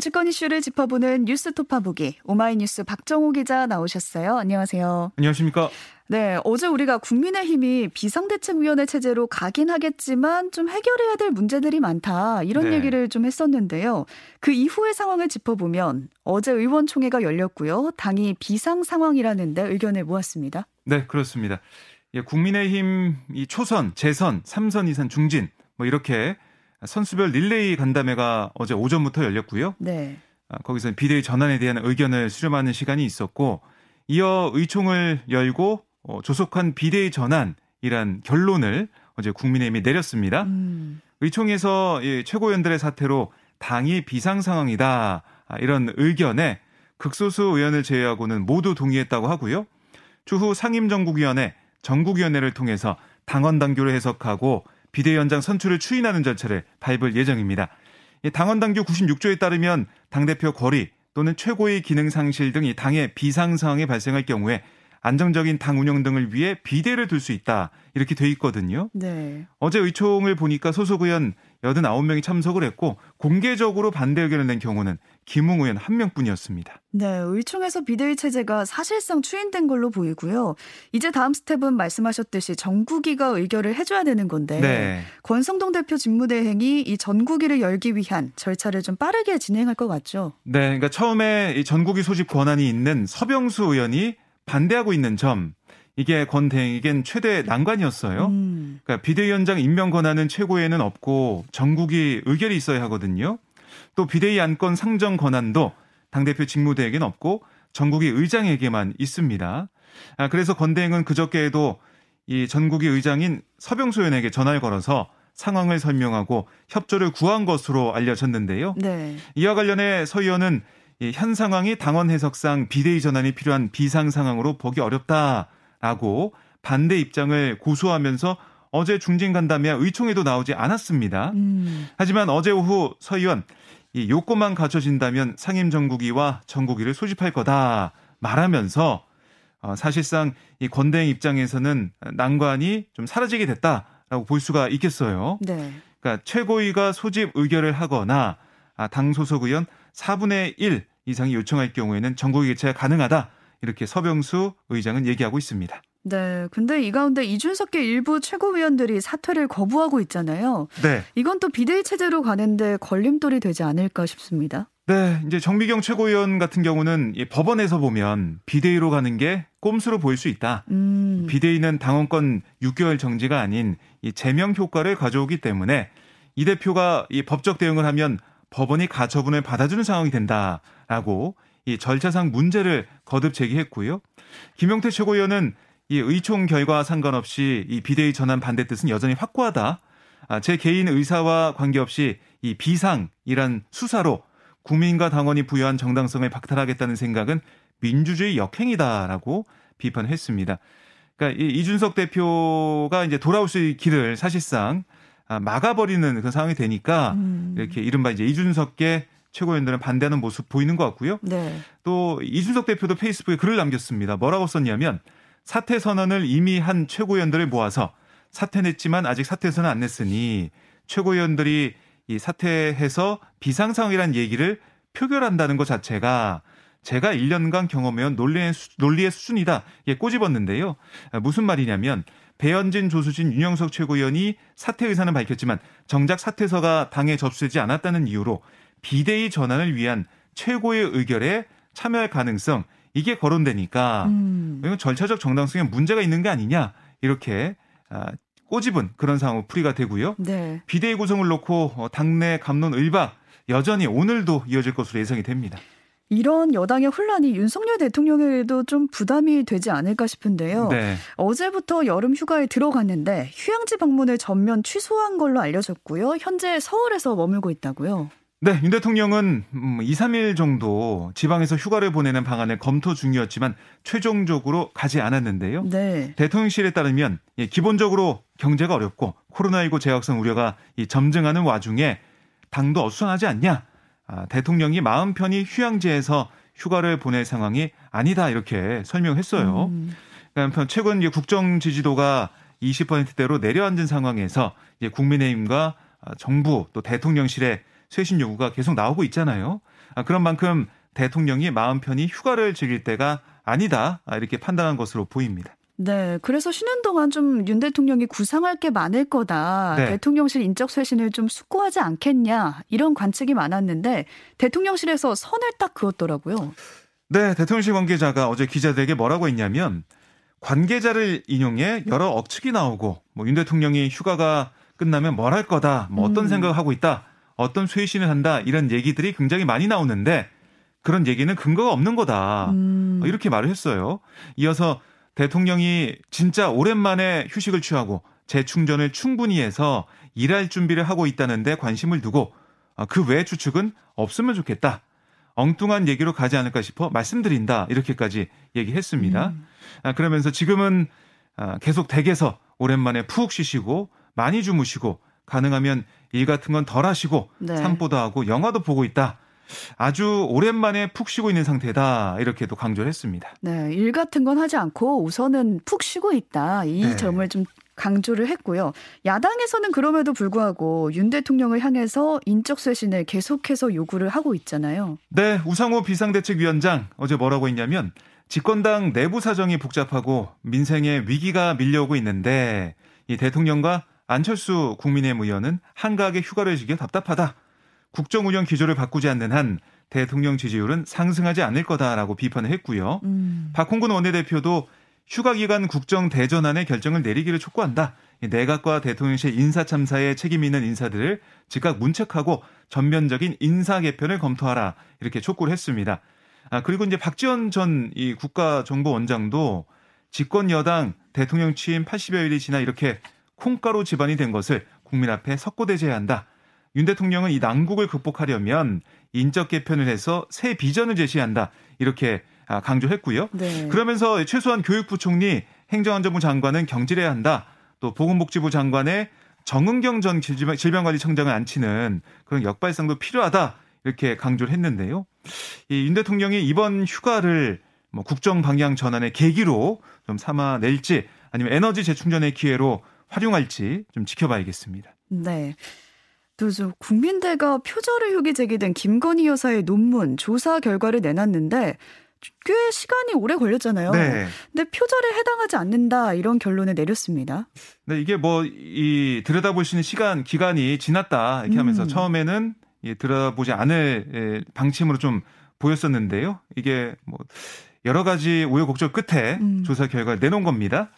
정치권 이슈를 짚어보는 뉴스 토파보기 오마이뉴스 박정호 기자 나오셨어요. 안녕하세요. 안녕하십니까? 네, 어제 우리가 국민의힘이 비상대책위원회 체제로 가긴 하겠지만 좀 해결해야 될 문제들이 많다 이런 네. 얘기를 좀 했었는데요. 그 이후의 상황을 짚어보면 어제 의원총회가 열렸고요. 당이 비상 상황이라는데 의견을 모았습니다. 네, 그렇습니다. 예, 국민의힘 이 초선, 재선, 삼선 이상 중진 뭐 이렇게 선수별 릴레이 간담회가 어제 오전부터 열렸고요. 네. 아, 거기서 비대위 전환에 대한 의견을 수렴하는 시간이 있었고 이어 의총을 열고 어, 조속한 비대위 전환이란 결론을 어제 국민의힘이 내렸습니다. 음. 의총에서 이 최고위원들의 사태로 당이 비상 상황이다 아, 이런 의견에 극소수 의원을 제외하고는 모두 동의했다고 하고요. 추후 상임정국위원회, 정국위원회를 통해서 당원 당규를 해석하고 비대위원장 선출을 추인하는 절차를 밟을 예정입니다. 당원 당규 96조에 따르면 당대표 거리 또는 최고의 기능 상실 등이 당의 비상 상황이 발생할 경우에 안정적인 당 운영 등을 위해 비대를 둘 수 있다. 이렇게 돼 있거든요. 네. 어제 의총을 보니까 소속 의원 89명이 참석을 했고 공개적으로 반대 의견을 낸 경우는 김웅 의원 한 명뿐이었습니다. 네, 의총에서 비대위 체제가 사실상 추인된 걸로 보이고요. 이제 다음 스텝은 말씀하셨듯이 전국위가 의결을 해줘야 되는 건데 네. 권성동 대표 직무대행이 이 전국위를 열기 위한 절차를 좀 빠르게 진행할 것 같죠. 네, 그러니까 처음에 이 전국위 소집 권한이 있는 서병수 의원이 반대하고 있는 점 이게 권 대행에겐 최대 난관이었어요. 음. 그러니까 비대위원장 임명 권한은 최고에는 없고 전국이 의결이 있어야 하거든요. 또 비대위 안건 상정 권한도 당대표 직무대에겐 없고 전국이 의장에게만 있습니다. 아, 그래서 권 대행은 그저께에도 이 전국이 의장인 서병수 의원에게 전화를 걸어서 상황을 설명하고 협조를 구한 것으로 알려졌는데요. 네. 이와 관련해 서 의원은 현 상황이 당원 해석상 비대위 전환이 필요한 비상 상황으로 보기 어렵다라고 반대 입장을 고수하면서 어제 중진 간담회 의총에도 나오지 않았습니다. 음. 하지만 어제 오후 서 의원 이 요건만 갖춰진다면 상임 정국위와 정국위를 소집할 거다 말하면서 어, 사실상 이 권대행 입장에서는 난관이 좀 사라지게 됐다라고 볼 수가 있겠어요. 네. 그러니까 최고위가 소집 의결을 하거나 아, 당 소속 의원 4분의 1 이상이 요청할 경우에는 전국위 개최가 가능하다. 이렇게 서병수 의장은 얘기하고 있습니다. 네. 근데 이 가운데 이준석계 일부 최고위원들이 사퇴를 거부하고 있잖아요. 네. 이건 또 비대위 체제로 가는데 걸림돌이 되지 않을까 싶습니다. 네. 이제 정미경 최고위원 같은 경우는 법원에서 보면 비대위로 가는 게 꼼수로 보일 수 있다. 음. 비대위는 당원권 6개월 정지가 아닌 이 제명 효과를 가져오기 때문에 이 대표가 이 법적 대응을 하면 법원이 가처분을 받아주는 상황이 된다라고 이 절차상 문제를 거듭 제기했고요. 김용태 최고위원은 이 의총 결과와 상관없이 이 비대위 전환 반대 뜻은 여전히 확고하다. 아, 제 개인 의사와 관계없이 이 비상이란 수사로 국민과 당원이 부여한 정당성을 박탈하겠다는 생각은 민주주의 역행이다라고 비판했습니다. 그러니까 이 이준석 대표가 이제 돌아올 수 있는 길을 사실상 아, 막아버리는 그 상황이 되니까 음. 이렇게 이른바 이제 이준석계 최고위원들은 반대하는 모습 보이는 것 같고요. 네. 또 이준석 대표도 페이스북에 글을 남겼습니다. 뭐라고 썼냐면 사퇴 선언을 이미 한 최고위원들을 모아서 사퇴냈지만 아직 사퇴 선언 안 냈으니 최고위원들이 이 사퇴해서 비상 상황이라는 얘기를 표결한다는 것 자체가 제가 1년간 경험해온 논리의, 수, 논리의 수준이다. 이게 꼬집었는데요. 무슨 말이냐면 배현진, 조수진, 윤영석 최고위원이 사퇴 의사는 밝혔지만 정작 사퇴서가 당에 접수되지 않았다는 이유로 비대위 전환을 위한 최고의 의결에 참여할 가능성 이게 거론되니까 음. 이건 절차적 정당성에 문제가 있는 게 아니냐 이렇게 아, 꼬집은 그런 상황으로 풀이가 되고요. 네. 비대위 구성을 놓고 어, 당내 감론 을박 여전히 오늘도 이어질 것으로 예상이 됩니다. 이런 여당의 혼란이 윤석열 대통령에도 좀 부담이 되지 않을까 싶은데요. 네. 어제부터 여름 휴가에 들어갔는데 휴양지 방문을 전면 취소한 걸로 알려졌고요. 현재 서울에서 머물고 있다고요. 네, 윤 대통령은 2, 3일 정도 지방에서 휴가를 보내는 방안을 검토 중이었지만 최종적으로 가지 않았는데요. 네. 대통령실에 따르면 예, 기본적으로 경제가 어렵고 코로나19 재확산 우려가 점증하는 와중에 당도 어수선하지 않냐. 아, 대통령이 마음 편히 휴양지에서 휴가를 보낼 상황이 아니다 이렇게 설명했어요. 음. 그러니까 최근 국정 지지도가 20%대로 내려앉은 상황에서 국민의힘과 정부 또 대통령실의 쇄신 요구가 계속 나오고 있잖아요. 아, 그런 만큼 대통령이 마음 편히 휴가를 즐길 때가 아니다 이렇게 판단한 것으로 보입니다. 네, 그래서 쉬는 동안 좀 윤 대통령이 구상할 게 많을 거다. 네. 대통령실 인적 쇄신을 좀 숙고하지 않겠냐 이런 관측이 많았는데 대통령실에서 선을 딱 그었더라고요. 네, 대통령실 관계자가 어제 기자들에게 뭐라고 했냐면 관계자를 인용해 여러 억측이 나오고 뭐 윤 대통령이 휴가가 끝나면 뭘 할 거다, 뭐 어떤 음. 생각을 하고 있다, 어떤 쇄신을 한다 이런 얘기들이 굉장히 많이 나오는데 그런 얘기는 근거가 없는 거다. 음. 이렇게 말을 했어요. 이어서 대통령이 진짜 오랜만에 휴식을 취하고 재충전을 충분히 해서 일할 준비를 하고 있다는데 관심을 두고 아, 그외 추측은 없으면 좋겠다. 엉뚱한 얘기로 가지 않을까 싶어 말씀드린다. 이렇게까지 얘기했습니다. 음. 아, 그러면서 지금은 아, 계속 댁에서 오랜만에 푹 쉬시고 많이 주무시고 가능하면 일 같은 건 덜 하시고 네. 산보도 하고 영화도 보고 있다. 아주 오랜만에 푹 쉬고 있는 상태다. 이렇게도 강조를 했습니다. 네, 일 같은 건 하지 않고 우선은 푹 쉬고 있다. 이 네. 점을 좀 강조를 했고요. 야당에서는 그럼에도 불구하고 윤 대통령을 향해서 인적 쇄신을 계속해서 요구를 하고 있잖아요. 네, 우상호 비상대책위원장 어제 뭐라고 했냐면 집권당 내부 사정이 복잡하고 민생에 위기가 밀려오고 있는데 이 대통령과 안철수 국민의힘 의원은 한가하게 휴가를 지기 답답하다. 국정 운영 기조를 바꾸지 않는 한 대통령 지지율은 상승하지 않을 거다라고 비판을 했고요. 음. 박홍근 원내대표도 휴가 기간 국정 대전안의 결정을 내리기를 촉구한다. 내각과 대통령실 인사 참사에 책임 있는 인사들을 즉각 문책하고 전면적인 인사 개편을 검토하라 이렇게 촉구를 했습니다. 아 그리고 이제 박지원 전 이 국가정보원장도 집권 여당 대통령 취임 80여일이 지나 이렇게 콩가루 집안이 된 것을 국민 앞에 석고대죄해야 한다. 윤 대통령은 이 난국을 극복하려면 인적 개편을 해서 새 비전을 제시한다. 이렇게 아, 강조했고요. 네. 그러면서 최소한 교육부 총리, 행정안전부 장관은 경질해야 한다. 또 보건복지부 장관의 정은경 전 질병관리청장을 앉히는 그런 역발상도 필요하다. 이렇게 강조를 했는데요. 이 윤 대통령이 이번 휴가를 뭐 국정 방향 전환의 계기로 좀 삼아낼지 아니면 에너지 재충전의 기회로 활용할지 좀 지켜봐야겠습니다. 네. 또 국민대가 표절의 흉이 제기된 김건희 여사의 논문 조사 결과를 내놨는데 꽤 시간이 오래 걸렸잖아요. 네. 근데 표절에 해당하지 않는다 이런 결론을 내렸습니다. 네, 이게 뭐 이 들여다보시는 시간 기간이 지났다 이렇게 하면서 음. 처음에는 이 들여다보지 않을 예, 방침으로 좀 보였었는데요. 이게 뭐 여러 가지 우여곡절 끝에 음. 조사 결과를 내놓은 겁니다.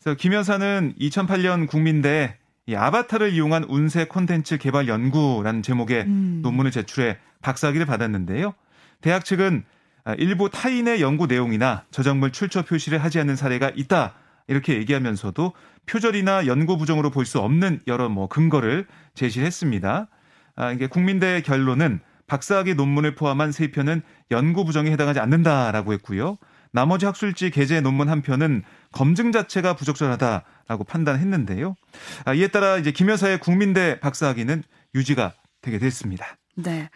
그래서 김 여사는 2008년 국민대 이 아바타를 이용한 운세 콘텐츠 개발 연구라는 제목의 음. 논문을 제출해 박사학위를 받았는데요. 대학 측은 일부 타인의 연구 내용이나 저작물 출처 표시를 하지 않는 사례가 있다. 이렇게 얘기하면서도 표절이나 연구 부정으로 볼 수 없는 여러 뭐 근거를 제시했습니다. 아, 이게 국민대 결론은 박사학위 논문을 포함한 세 편은 연구 부정에 해당하지 않는다라고 했고요. 나머지 학술지 게재 논문 한 편은 검증 자체가 부적절하다라고 판단했는데요. 아, 이에 따라 이제 김 여사의 국민대 박사학위는 유지가 되게 됐습니다. 네.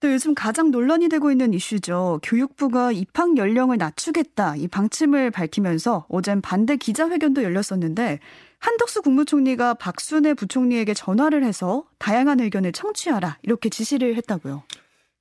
또 요즘 가장 논란이 되고 있는 이슈죠. 교육부가 입학 연령을 낮추겠다 이 방침을 밝히면서 어젠 반대 기자회견도 열렸었는데 한덕수 국무총리가 박순애 부총리에게 전화를 해서 다양한 의견을 청취하라 이렇게 지시를 했다고요.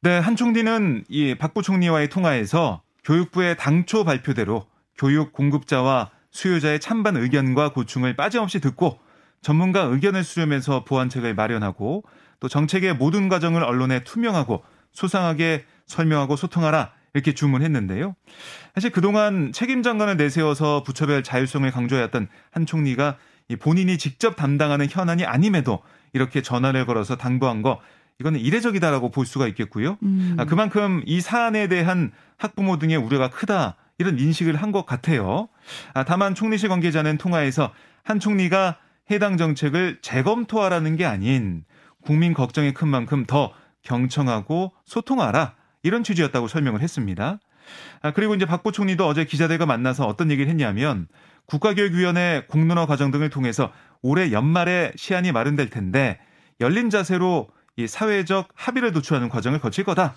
네, 한 총리는 이 박 부총리와의 통화에서 교육부의 당초 발표대로 교육 공급자와 수요자의 찬반 의견과 고충을 빠짐없이 듣고 전문가 의견을 수렴해서 보완책을 마련하고 또 정책의 모든 과정을 언론에 투명하고 소상하게 설명하고 소통하라 이렇게 주문했는데요. 사실 그동안 책임 장관을 내세워서 부처별 자율성을 강조해왔던 한 총리가 본인이 직접 담당하는 현안이 아님에도 이렇게 전화를 걸어서 당부한 거 이거는 이례적이다라고 볼 수가 있겠고요. 음. 아, 그만큼 이 사안에 대한 학부모 등의 우려가 크다 이런 인식을 한 것 같아요. 아, 다만 총리실 관계자는 통화에서 한 총리가 해당 정책을 재검토하라는 게 아닌 국민 걱정이 큰 만큼 더 경청하고 소통하라 이런 취지였다고 설명을 했습니다. 아, 그리고 이제 박보 총리도 어제 기자들과 만나서 어떤 얘기를 했냐면 국가교육위원회 공론화 과정 등을 통해서 올해 연말에 시안이 마련될 텐데 열린 자세로 이 사회적 합의를 도출하는 과정을 거칠 거다.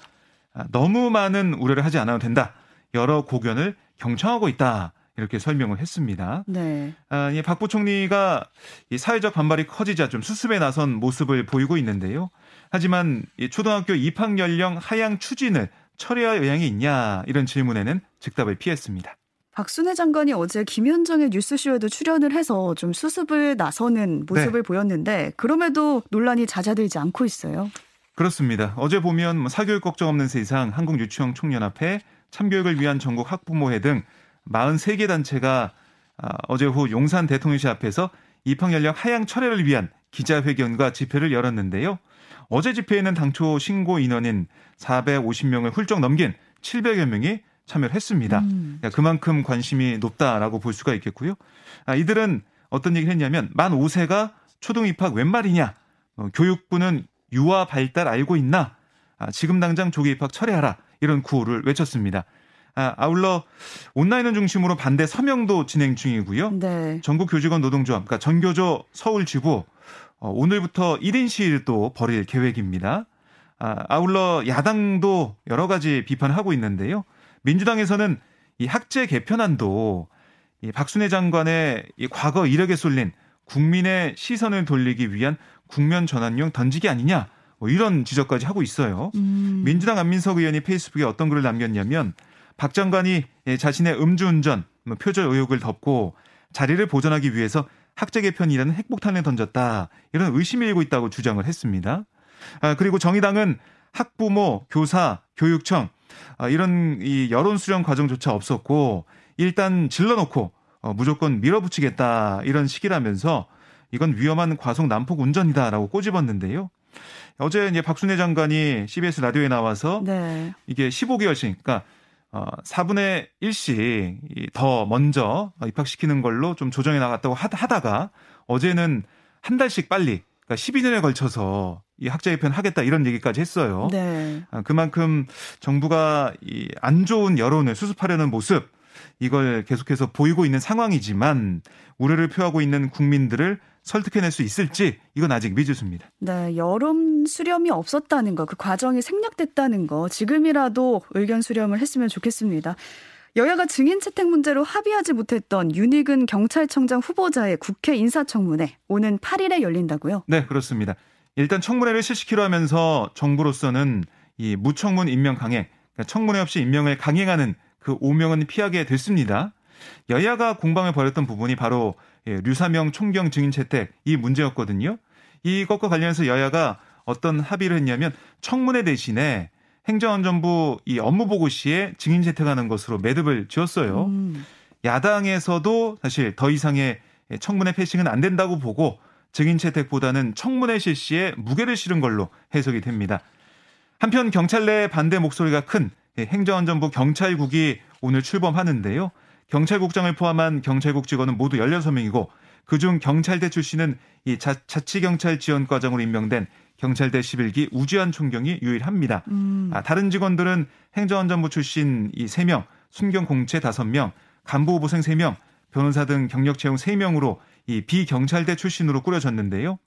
아, 너무 많은 우려를 하지 않아도 된다. 여러 고견을 경청하고 있다. 이렇게 설명을 했습니다. 네. 아, 박 부총리가 이 사회적 반발이 커지자 좀 수습에 나선 모습을 보이고 있는데요. 하지만 이 초등학교 입학 연령 하향 추진을 철회할 의향이 있냐 이런 질문에는 즉답을 피했습니다. 박순애 장관이 어제 김현정의 뉴스쇼에도 출연을 해서 좀 수습을 나서는 모습을 네. 보였는데 그럼에도 논란이 잦아들지 않고 있어요. 그렇습니다. 어제 보면 뭐 사교육 걱정 없는 세상 한국유치원 총연합회 참교육을 위한 전국 학부모회 등 43개 단체가 아, 어제 오후 용산 대통령실 앞에서 입학 연령 하향 철회를 위한 기자회견과 집회를 열었는데요. 어제 집회에는 당초 신고 인원인 450명을 훌쩍 넘긴 700여 명이 참여를 했습니다. 음. 그만큼 관심이 높다라고 볼 수가 있겠고요. 아, 이들은 어떤 얘기를 했냐면 만 5세가 초등 입학 웬 말이냐? 어, 교육부는 유아 발달 알고 있나? 아, 지금 당장 조기 입학 철회하라. 이런 구호를 외쳤습니다. 아, 아울러 온라인을 중심으로 반대 서명도 진행 중이고요. 네. 전국 교직원 노동조합, 그러니까 전교조 서울지부 어, 오늘부터 1인 시위도 벌일 계획입니다. 아, 아울러 야당도 여러 가지 비판하고 있는데요. 민주당에서는 이 학제 개편안도 이 박순애 장관의 이 과거 이력에 쏠린 국민의 시선을 돌리기 위한 국면 전환용 던지기 아니냐 뭐 이런 지적까지 하고 있어요. 음. 민주당 안민석 의원이 페이스북에 어떤 글을 남겼냐면 박 장관이 자신의 음주운전, 뭐 표절 의혹을 덮고 자리를 보존하기 위해서 학제 개편이라는 핵폭탄을 던졌다 이런 의심이 일고 있다고 주장을 했습니다. 아, 그리고 정의당은 학부모, 교사, 교육청 아, 이런 이 여론 수렴 과정조차 없었고 일단 질러놓고 어, 무조건 밀어붙이겠다 이런 식이라면서 이건 위험한 과속 난폭 운전이다라고 꼬집었는데요. 어제 이제 박순애 장관이 CBS 라디오에 나와서 네. 이게 15개월씩 그러니까 어 4분의 1씩 더 먼저 입학시키는 걸로 좀 조정해 나갔다고 하다가 어제는 한 달씩 빨리 그러니까 12년에 걸쳐서 이 학자 개편 하겠다 이런 얘기까지 했어요. 네. 아, 그만큼 정부가 이 안 좋은 여론을 수습하려는 모습 이걸 계속해서 보이고 있는 상황이지만 우려를 표하고 있는 국민들을 설득해낼 수 있을지 이건 아직 미지수입니다. 네, 여론 수렴이 없었다는 거, 그 과정이 생략됐다는 거 지금이라도 의견 수렴을 했으면 좋겠습니다. 여야가 증인 채택 문제로 합의하지 못했던 윤희근 경찰청장 후보자의 국회 인사청문회 오는 8일에 열린다고요? 네, 그렇습니다. 일단 청문회를 실시키려 하면서 정부로서는 이 무청문 임명 강행, 그러니까 청문회 없이 임명을 강행하는 그 오명은 피하게 됐습니다. 여야가 공방을 벌였던 부분이 바로 예, 류사명 총경 증인 채택 이 문제였거든요. 이것과 관련해서 여야가 어떤 합의를 했냐면 청문회 대신에 행정안전부 이 업무 보고 시에 증인 채택하는 것으로 매듭을 지었어요. 음. 야당에서도 사실 더 이상의 청문회 패싱은 안 된다고 보고 증인 채택보다는 청문회 실시에 무게를 실은 걸로 해석이 됩니다. 한편 경찰 내 반대 목소리가 큰 행정안전부 경찰국이 오늘 출범하는데요. 경찰국장을 포함한 경찰국 직원은 모두 16명이고 그중 경찰대 출신은 이 자, 자치경찰 지원과장으로 임명된 경찰대 11기 우지환 총경이 유일합니다. 음. 아, 다른 직원들은 행정안전부 출신 이 3명, 순경 공채 5명, 간부 후보생 3명, 변호사 등 경력 채용 3명으로 이 비경찰대 출신으로 꾸려졌는데요.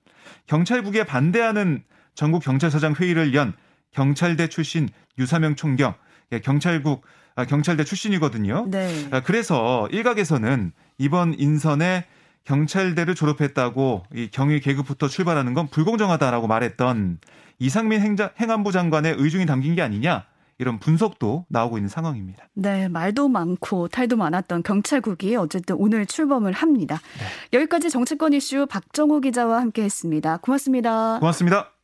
경찰국에 반대하는 전국 경찰서장 회의를 연 경찰대 출신 유사명 총경, 예, 경찰국 아, 경찰대 출신이거든요. 네. 아, 그래서 일각에서는 이번 인선에 경찰대를 졸업했다고 이 경위 계급부터 출발하는 건 불공정하다라고 말했던 이상민 행자, 행안부 장관의 의중이 담긴 게 아니냐 이런 분석도 나오고 있는 상황입니다. 네, 말도 많고 탈도 많았던 경찰국이 어쨌든 오늘 출범을 합니다. 네. 여기까지 정치권 이슈 박정호 기자와 함께했습니다. 고맙습니다. 고맙습니다.